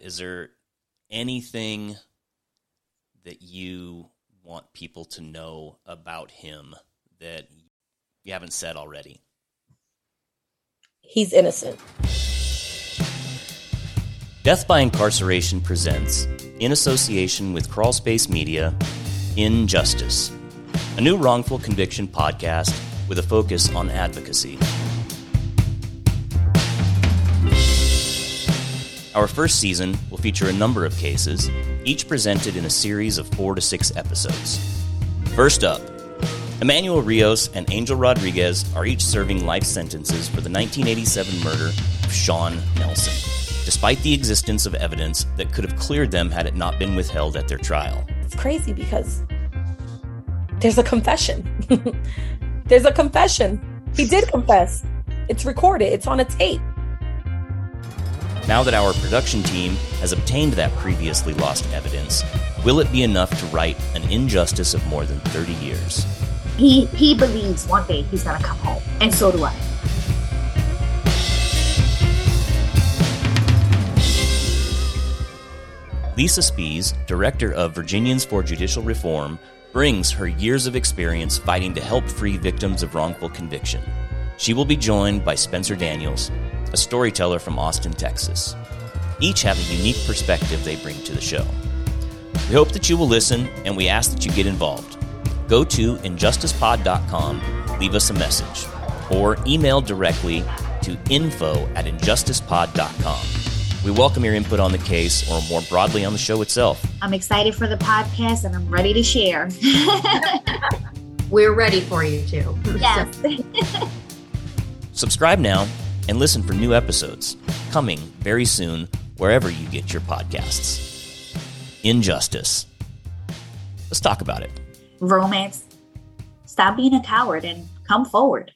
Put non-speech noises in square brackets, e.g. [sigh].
is there anything that you want people to know about him that you haven't said already? He's innocent. Death by Incarceration presents, in association with Crawlspace Media, Injustice, a new wrongful conviction podcast with a focus on advocacy. Our first season will feature a number of cases, each presented in a series of four to six episodes. First up, Emmanuel Rios and Angel Rodriguez are each serving life sentences for the 1987 murder of Sean Nelson, despite the existence of evidence that could have cleared them had it not been withheld at their trial. It's crazy because there's a confession. [laughs] there's a confession. He did confess. It's recorded, it's on a tape. Now that our production team has obtained that previously lost evidence, will it be enough to right an injustice of more than 30 years? He he believes one day he's gonna come home, and so do I. Lisa Spees, director of Virginians for Judicial Reform, brings her years of experience fighting to help free victims of wrongful conviction. She will be joined by Spencer Daniels, a storyteller from Austin, Texas. Each have a unique perspective they bring to the show. We hope that you will listen and we ask that you get involved. Go to injusticepod.com, leave us a message, or email directly to info at injusticepod.com. We welcome your input on the case or more broadly on the show itself. I'm excited for the podcast and I'm ready to share. [laughs] We're ready for you too. yes. [laughs] Subscribe now and listen for new episodes coming very soon wherever you get your podcasts. Injustice. Let's talk about it. Romance. Stop being a coward and come forward.